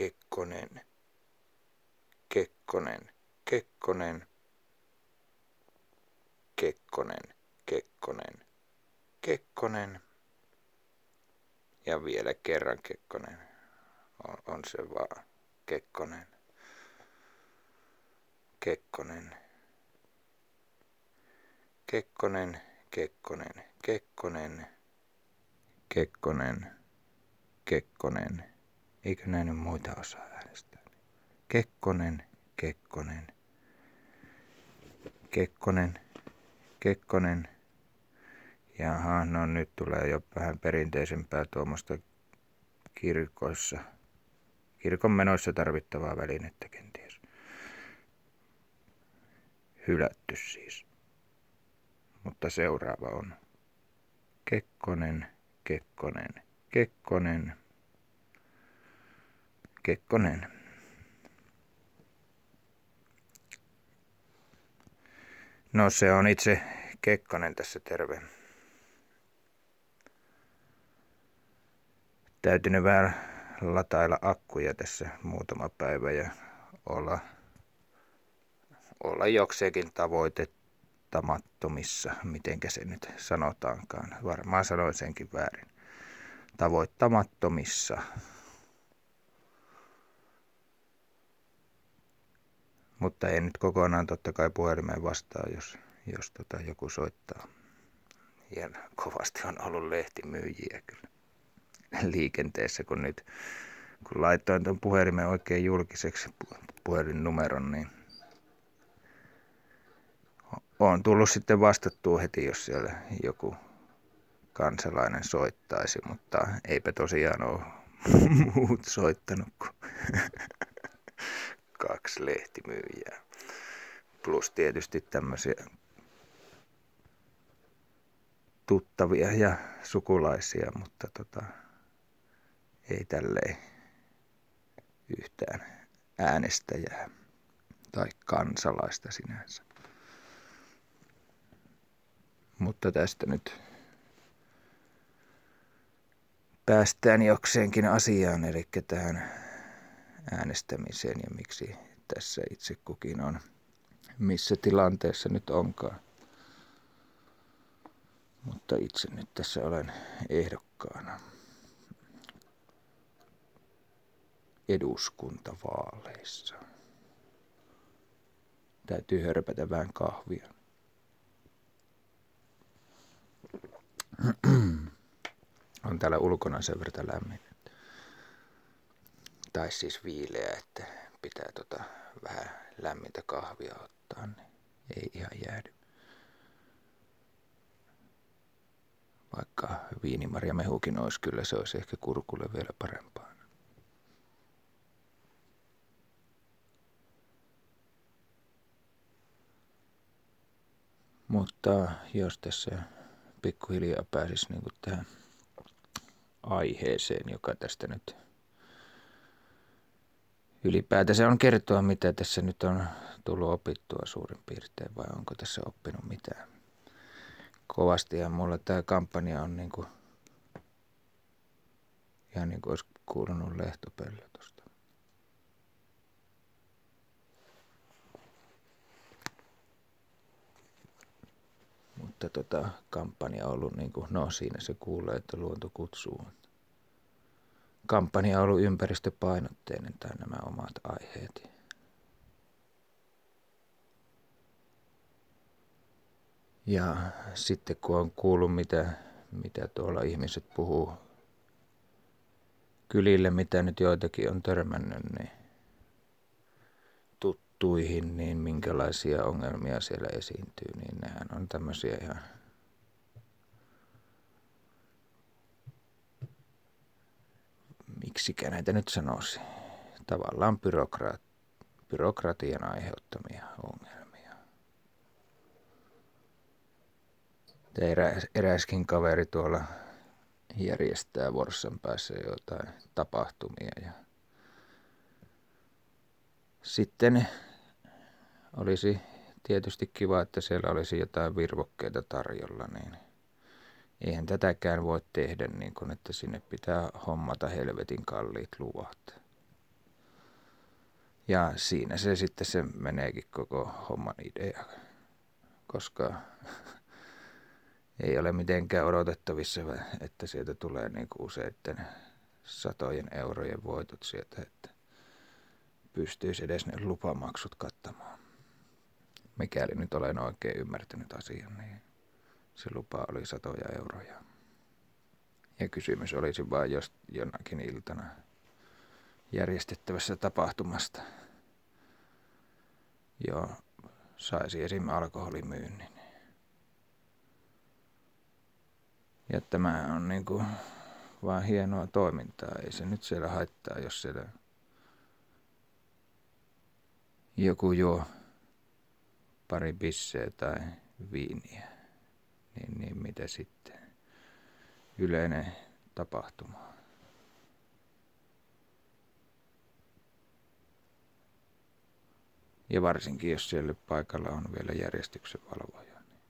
Kekkonen, Kekkonen, Kekkonen, Kekkonen, Kekkonen, Kekkonen. Ja vielä kerran Kekkonen. On, on se vaan Kekkonen. Kekkonen. Kekkonen, Kekkonen, Kekkonen, Kekkonen, Kekkonen. Eikö näin muita osaa äänestää? Kekkonen, Kekkonen, Kekkonen, Kekkonen. Jaha, no nyt tulee jo vähän perinteisempää tuommoista kirkoissa, kirkon menoissa tarvittavaa välinettä kenties. Hylätty siis. Mutta seuraava on Kekkonen, Kekkonen, Kekkonen, Kekkonen. No se on itse Kekkonen tässä terve. Täytynyt vähän latailla akkuja tässä muutama päivä ja olla, olla jokseenkin tavoitettamattomissa, mitenkä se nyt sanotaankaan. Varmaan sanoin senkin väärin. Tavoittamattomissa Mutta ei nyt kokonaan totta kai puhelimeen vastaa, jos, jos tota joku soittaa. Ja kovasti on ollut lehtimyyjiä kyllä liikenteessä, kun nyt kun laitoin tuon puhelimen oikein julkiseksi puhelinnumeron, niin on tullut sitten vastattua heti, jos siellä joku kansalainen soittaisi, mutta eipä tosiaan ole muut soittanut kuin kaksi lehtimyyjää. Plus tietysti tämmöisiä tuttavia ja sukulaisia, mutta tota, ei tälleen yhtään äänestäjää tai kansalaista sinänsä. Mutta tästä nyt päästään jokseenkin asiaan, eli tähän äänestämiseen ja miksi tässä itse kukin on, missä tilanteessa nyt onkaan. Mutta itse nyt tässä olen ehdokkaana eduskuntavaaleissa. Täytyy hörpätä vähän kahvia. on täällä ulkona sen verran lämmin tai siis viileä, että pitää tota vähän lämmintä kahvia ottaa, niin ei ihan jäädy. Vaikka viinimarja mehukin olisi, kyllä se olisi ehkä kurkulle vielä parempaa. Mutta jos tässä pikkuhiljaa pääsisi niin tähän aiheeseen, joka tästä nyt ylipäätänsä on kertoa, mitä tässä nyt on tullut opittua suurin piirtein vai onko tässä oppinut mitään. Kovasti ja mulla tämä kampanja on niin kuin, ihan niin kuin olisi kuulunut lehtopöllö tuosta. Mutta tota, kampanja on ollut niin kuin, no siinä se kuulee, että luonto kutsuu kampanja ollut ympäristöpainotteinen tai nämä omat aiheet. Ja sitten kun on kuullut, mitä, mitä tuolla ihmiset puhuu kylille, mitä nyt joitakin on törmännyt, niin tuttuihin, niin minkälaisia ongelmia siellä esiintyy, niin nehän on tämmöisiä ihan miksikä näitä nyt sanoisi, tavallaan byrokrat, byrokratian aiheuttamia ongelmia. Erä, eräskin kaveri tuolla järjestää Vorsan päässä jotain tapahtumia ja sitten olisi tietysti kiva, että siellä olisi jotain virvokkeita tarjolla, niin – eihän tätäkään voi tehdä niin kuin, että sinne pitää hommata helvetin kalliit luvat. Ja siinä se sitten se meneekin koko homman idea, koska ei ole mitenkään odotettavissa, että sieltä tulee niin kuin useiden satojen eurojen voitot sieltä, että pystyisi edes ne lupamaksut kattamaan. Mikäli nyt olen oikein ymmärtänyt asian, niin se lupa oli satoja euroja. Ja kysymys olisi vain jos jonakin iltana järjestettävässä tapahtumasta. Joo, saisi esim. alkoholimyynnin. Ja tämä on niinku vaan hienoa toimintaa. Ei se nyt siellä haittaa, jos siellä joku juo pari bisseä tai viiniä. Niin, niin mitä sitten? Yleinen tapahtuma. Ja varsinkin, jos siellä paikalla on vielä järjestyksen valvoja, niin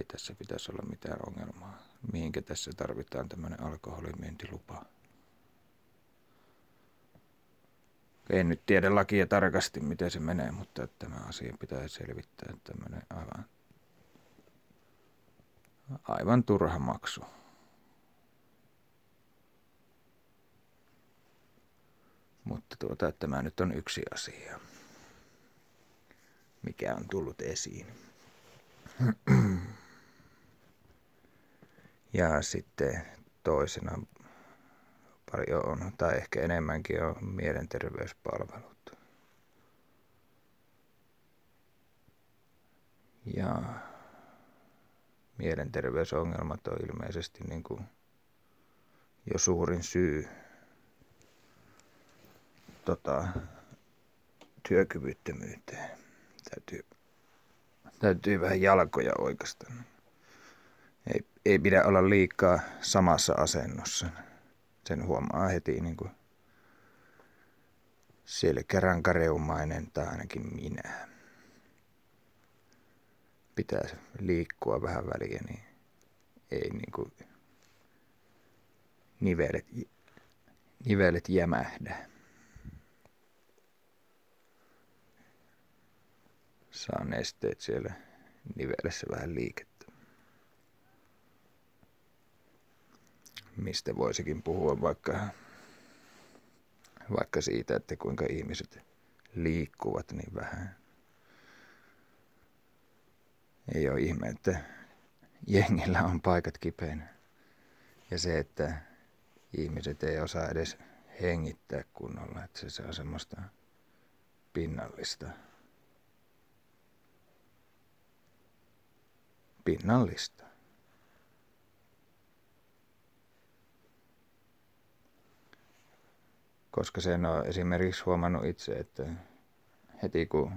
ei tässä pitäisi olla mitään ongelmaa. Mihinkä tässä tarvitaan tämmöinen alkoholimyyntilupa. En nyt tiedä lakia tarkasti, miten se menee, mutta tämä asia pitää selvittää. Tämmöinen aivan, aivan turha maksu. Mutta tuota, tämä nyt on yksi asia mikä on tullut esiin. Ja sitten toisena paljon on, tai ehkä enemmänkin on mielenterveyspalvelut. Ja mielenterveysongelmat on ilmeisesti niin kuin jo suurin syy tota, työkyvyttömyyteen täytyy, täytyy vähän jalkoja oikeastaan. Ei, ei pidä olla liikaa samassa asennossa. Sen huomaa heti niin kuin selkärankareumainen tai ainakin minä. Pitää liikkua vähän väliä, niin ei niin kuin nivelet, nivelet jämähdä. saa nesteet siellä nivelessä vähän liikettä. Mistä voisikin puhua vaikka, vaikka siitä, että kuinka ihmiset liikkuvat niin vähän. Ei ole ihme, että jengillä on paikat kipeinä. Ja se, että ihmiset ei osaa edes hengittää kunnolla, että se on semmoista pinnallista pinnallista. Koska sen on esimerkiksi huomannut itse, että heti kun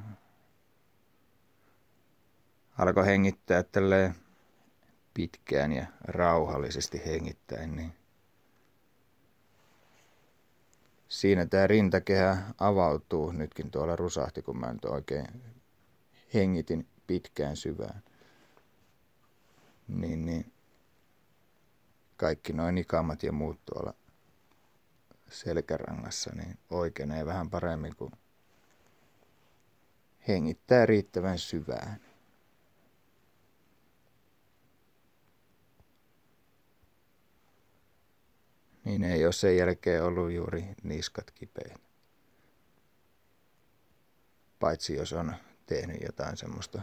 alkoi hengittää tälleen pitkään ja rauhallisesti hengittäen, niin siinä tämä rintakehä avautuu nytkin tuolla rusahti, kun mä nyt oikein hengitin pitkään syvään niin, niin kaikki noin ikamat ja muut tuolla selkärangassa niin oikeenee vähän paremmin kuin hengittää riittävän syvään. Niin ei ole sen jälkeen ollut juuri niskat kipeät. Paitsi jos on tehnyt jotain semmoista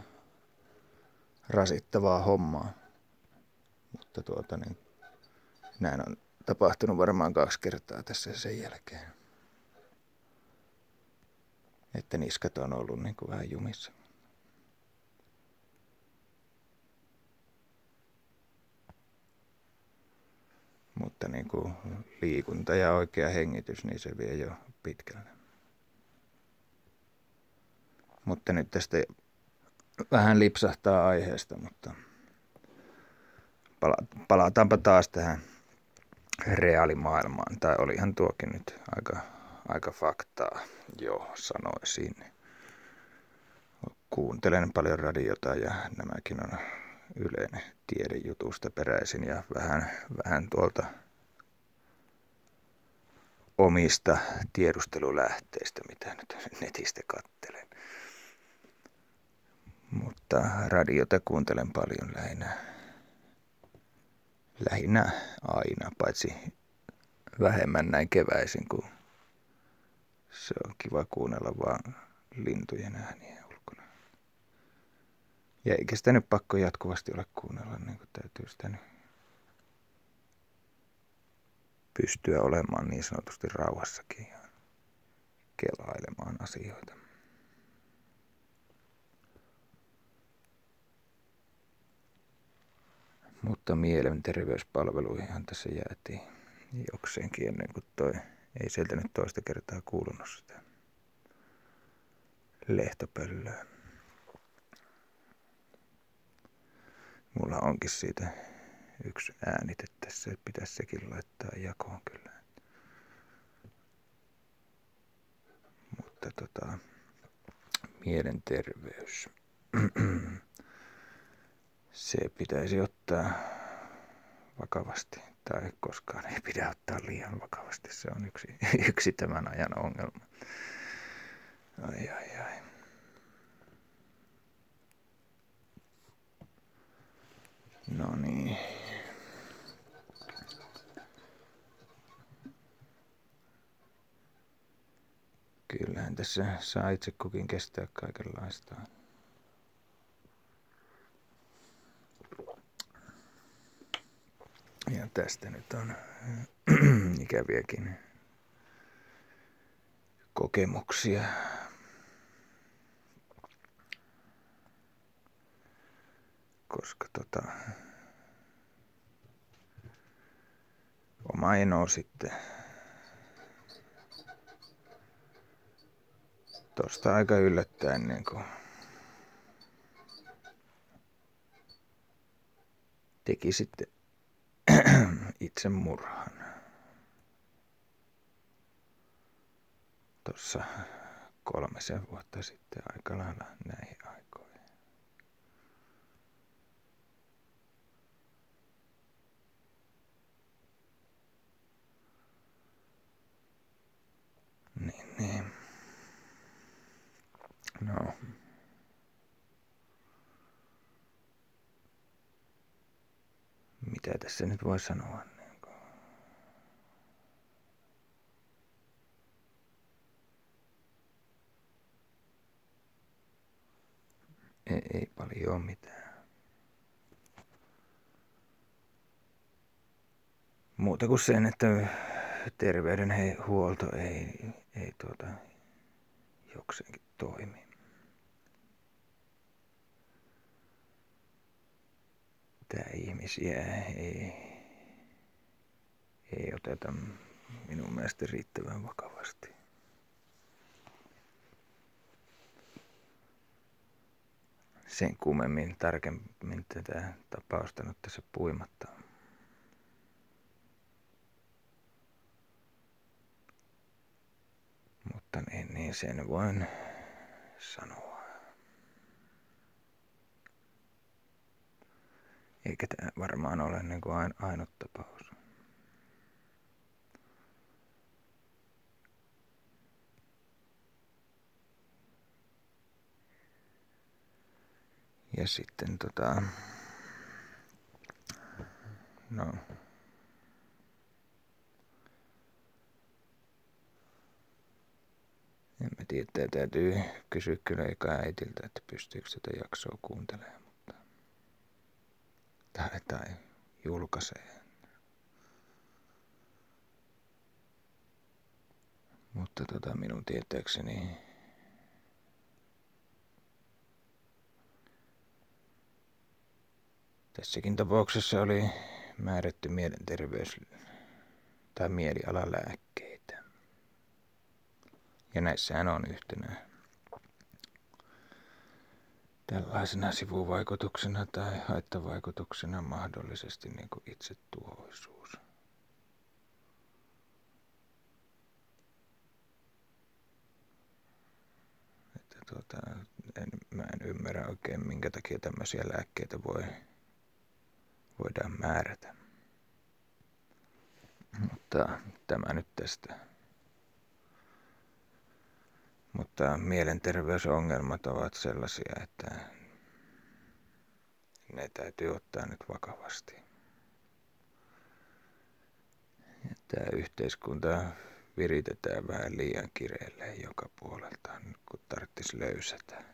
rasittavaa hommaa. Mutta tuota niin, näin on tapahtunut varmaan kaksi kertaa tässä sen jälkeen. Että niskat on ollut niin kuin vähän jumissa. Mutta niin kuin liikunta ja oikea hengitys, niin se vie jo pitkälle. Mutta nyt tästä vähän lipsahtaa aiheesta, mutta pala- palataanpa taas tähän reaalimaailmaan. Tai olihan tuokin nyt aika, aika faktaa jo sanoisin. Kuuntelen paljon radiota ja nämäkin on yleinen tiedejutusta peräisin ja vähän, vähän tuolta omista tiedustelulähteistä, mitä nyt netistä kattelen. Mutta radiota kuuntelen paljon lähinnä, lähinnä aina, paitsi vähemmän näin keväisin, kun se on kiva kuunnella vaan lintujen ääniä. Ja eikä sitä nyt pakko jatkuvasti ole kuunnella, niin kuin täytyy sitä nyt pystyä olemaan niin sanotusti rauhassakin ja kelailemaan asioita. Mutta mielenterveyspalveluihin tässä jäätiin jokseenkin ennen kuin toi, ei sieltä nyt toista kertaa kuulunut sitä lehtopöllöä. Mulla onkin siitä yksi äänite tässä, pitäisi sekin laittaa jakoon kyllä. Mutta tota, mielenterveys. Se pitäisi ottaa vakavasti tai koskaan ei pidä ottaa liian vakavasti. Se on yksi, yksi tämän ajan ongelma. Ai ai ai. No niin. Kyllähän tässä saa itse kukin kestää kaikenlaista. Ja tästä nyt on ikäviäkin kokemuksia. Koska tota, oma eno sitten tosta aika yllättäen niin kuin teki sitten itsemurhan. Tuossa kolmisen vuotta sitten aika lailla näihin aikoihin. Niin, niin. No. Mitä tässä nyt voi sanoa? Niin ei, ei paljon mitään. Muuta kuin sen, että terveydenhuolto ei, ei tuota, jokseenkin toimi. Tää ihmisiä ei, ei oteta minun mielestä riittävän vakavasti. Sen kummemmin tarkemmin tätä tapausta nyt tässä puimatta. Mutta niin, niin sen voin sanoa. Eikä tämä varmaan ole niin kuin ain, ainut tapaus. Ja sitten tota... No... En mä tiedä, täytyy kysyä kyllä äitiltä, että pystyykö sitä jaksoa kuuntelemaan tai, tai julkaisee. Mutta tota, minun tietääkseni tässäkin tapauksessa oli määrätty mielenterveys- tai mielialalääkkeitä. Ja näissähän on yhtenä tällaisena sivuvaikutuksena tai haittavaikutuksena mahdollisesti niin kuin itsetuhoisuus. Että tuota, en, mä en ymmärrä oikein, minkä takia tämmöisiä lääkkeitä voi, voidaan määrätä. Mutta tämä nyt tästä. Mutta mielenterveysongelmat ovat sellaisia, että ne täytyy ottaa nyt vakavasti. Tämä yhteiskunta viritetään vähän liian kireelle joka puolelta, kun tarvitsisi löysätä.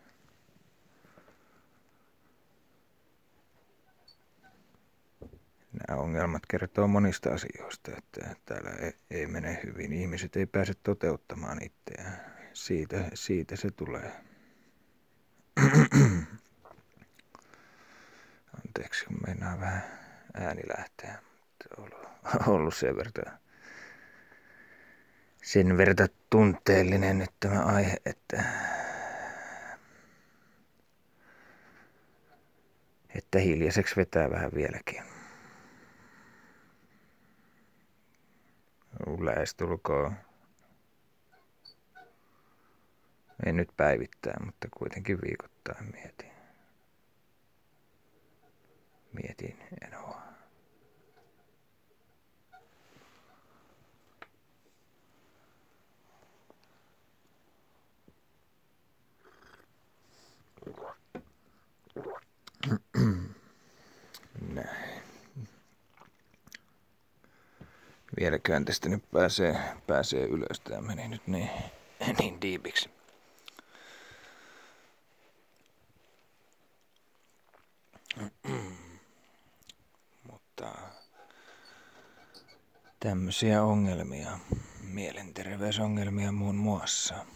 Nämä ongelmat kertoo monista asioista, että täällä ei mene hyvin. Ihmiset ei pääse toteuttamaan itseään. Siitä, siitä se tulee. Anteeksi, kun meinaa vähän ääni lähteä. Mutta ollut sen verran, sen verran tunteellinen nyt tämä aihe, että, että hiljaiseksi vetää vähän vieläkin. Lähestulkoon ei nyt päivittää, mutta kuitenkin viikoittain mietin. Mietin Enoa. Näin. Vieläkään tästä nyt pääsee, pääsee ylös. Tämä meni nyt niin, niin diipiksi. Mutta tämmöisiä ongelmia, mielenterveysongelmia muun muassa.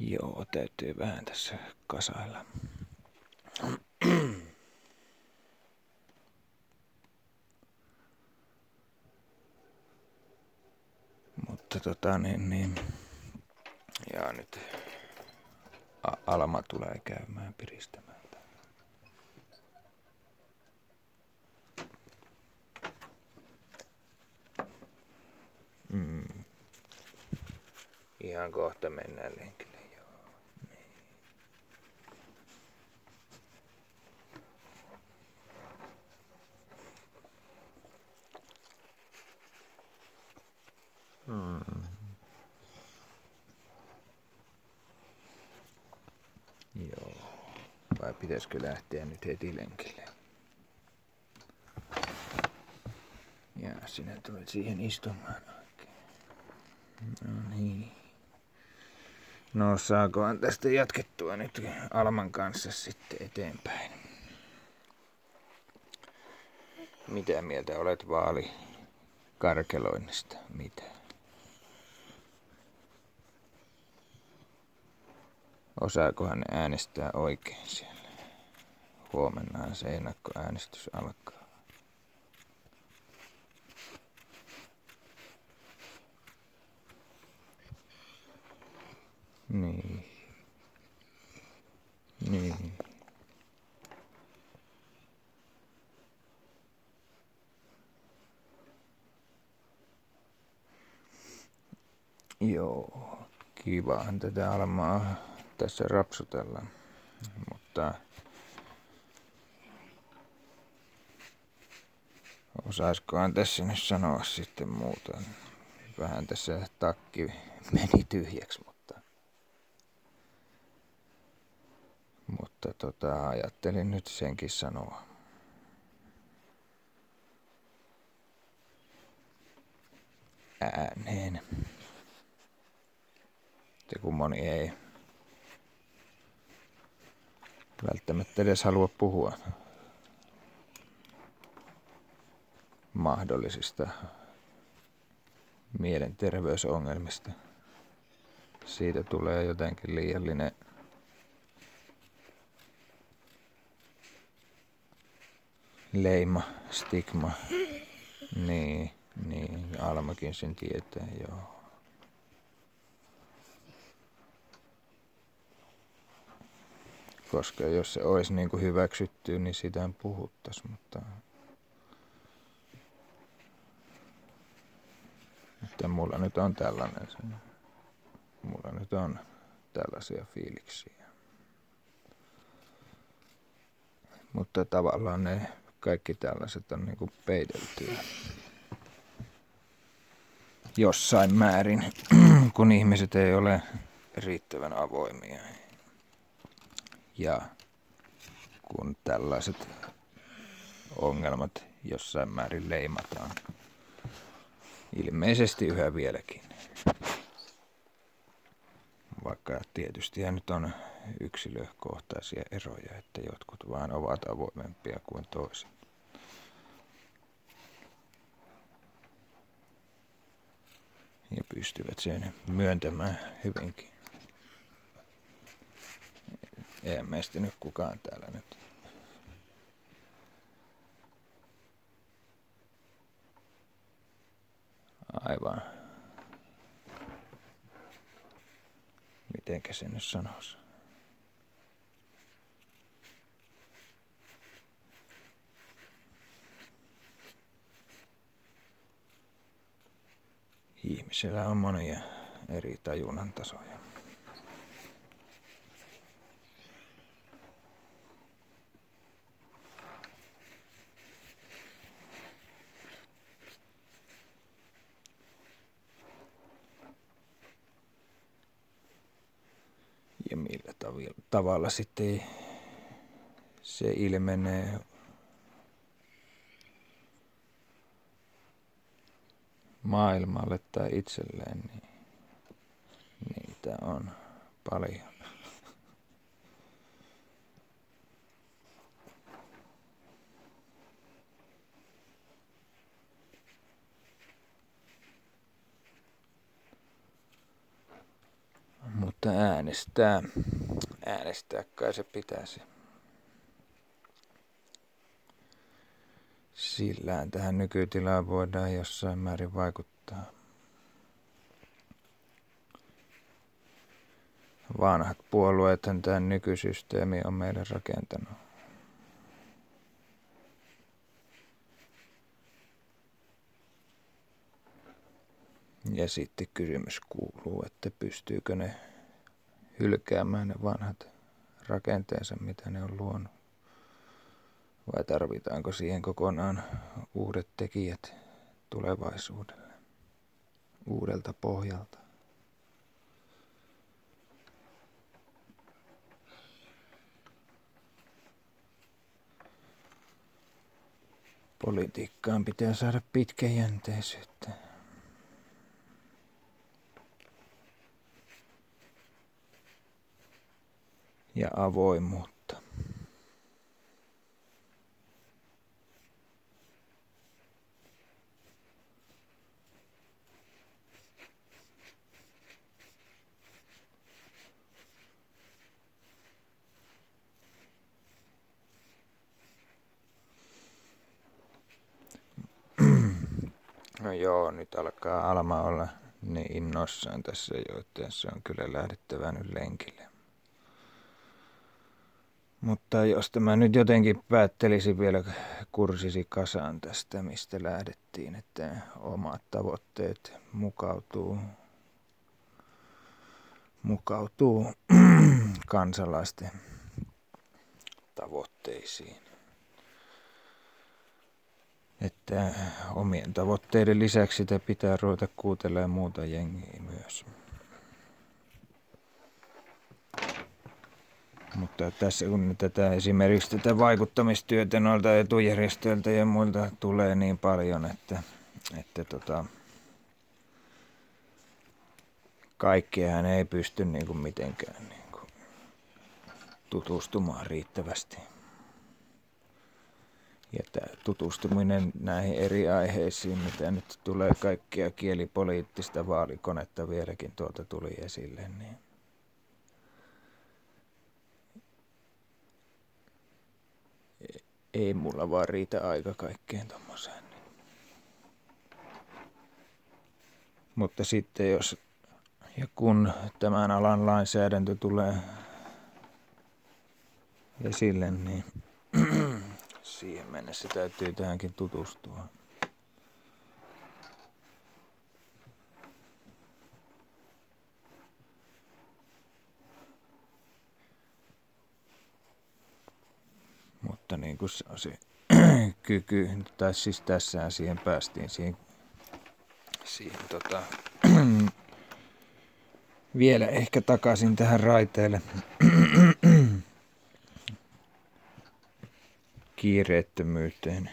Joo, täytyy vähän tässä kasailla. Mutta tota niin, niin. Ja nyt Alma tulee käymään piristämään. Mm. Ihan kohta mennään lenkille, Mm. Joo. Vai pitäisikö lähteä nyt heti lenkille? Ja sinä tulet siihen istumaan oikein. No niin. No saakohan tästä jatkettua nyt Alman kanssa sitten eteenpäin. Mitä mieltä olet vaali karkeloinnista? Mitä? Osaakohan äänestää oikein siellä? Huomennahan se ennakkoäänestys alkaa. Niin. Niin. Joo, kivahan tätä Almaa tässä rapsutella, mutta osaisikohan tässä nyt sanoa sitten muuta. Vähän tässä takki meni tyhjäksi, mutta, mutta tota, ajattelin nyt senkin sanoa. Ääneen. Se kun moni ei välttämättä edes halua puhua mahdollisista mielenterveysongelmista. Siitä tulee jotenkin liiallinen leima, stigma. Niin, niin, Almakin sen tietää, joo. Koska jos se olisi niin kuin hyväksytty, niin sitä puhuttaisi, mutta... Että mulla nyt on tällainen, mulla nyt on tällaisia fiiliksiä. Mutta tavallaan ne kaikki tällaiset on niinku peiteltyä jossain määrin, kun ihmiset ei ole riittävän avoimia. Ja kun tällaiset ongelmat jossain määrin leimataan. Ilmeisesti yhä vieläkin. Vaikka tietysti nyt on yksilökohtaisia eroja, että jotkut vaan ovat avoimempia kuin toiset. Ja pystyvät sen myöntämään hyvinkin. Ei meistä nyt kukaan täällä nyt aivan, mitenkä se nyt sanoisi. Ihmisellä on monia eri tajunnan tasoja. ja millä tavalla sitten se ilmenee maailmalle tai itselleen, niin niitä on paljon. Mutta äänestää, äänestää kai se pitäisi. Sillään tähän nykytilaan voidaan jossain määrin vaikuttaa. Vanhat puolueet tämän nykysysteemi on meille rakentanut. Ja sitten kysymys kuuluu, että pystyykö ne hylkäämään ne vanhat rakenteensa, mitä ne on luonut. Vai tarvitaanko siihen kokonaan uudet tekijät tulevaisuudelle, uudelta pohjalta? Politiikkaan pitää saada pitkäjänteisyyttä. Ja avoimuutta. No joo, nyt alkaa Alma olla niin innoissaan tässä jo, että se on kyllä lähdettävä nyt lenkille. Mutta jos tämä nyt jotenkin päättelisi vielä kursisi kasaan tästä, mistä lähdettiin, että omat tavoitteet mukautuu, mukautuu kansalaisten tavoitteisiin. Että omien tavoitteiden lisäksi sitä pitää ruveta kuuntelemaan muuta jengiä myös. Mutta tässä kun tätä esimerkiksi tätä vaikuttamistyötä noilta etujärjestöiltä ja muilta tulee niin paljon, että, että tota, kaikkea ei pysty niin kuin mitenkään niin kuin tutustumaan riittävästi. Ja tämä tutustuminen näihin eri aiheisiin, mitä nyt tulee kaikkea kielipoliittista vaalikonetta vieläkin tuolta tuli esille, niin ei mulla vaan riitä aika kaikkeen tommoseen. Mutta sitten jos ja kun tämän alan lainsäädäntö tulee esille, niin siihen mennessä täytyy tähänkin tutustua. Mutta niin kuin se se kyky, tai siis tässähän siihen päästiin siihen, siihen tota, vielä ehkä takaisin tähän raiteelle kiireettömyyteen.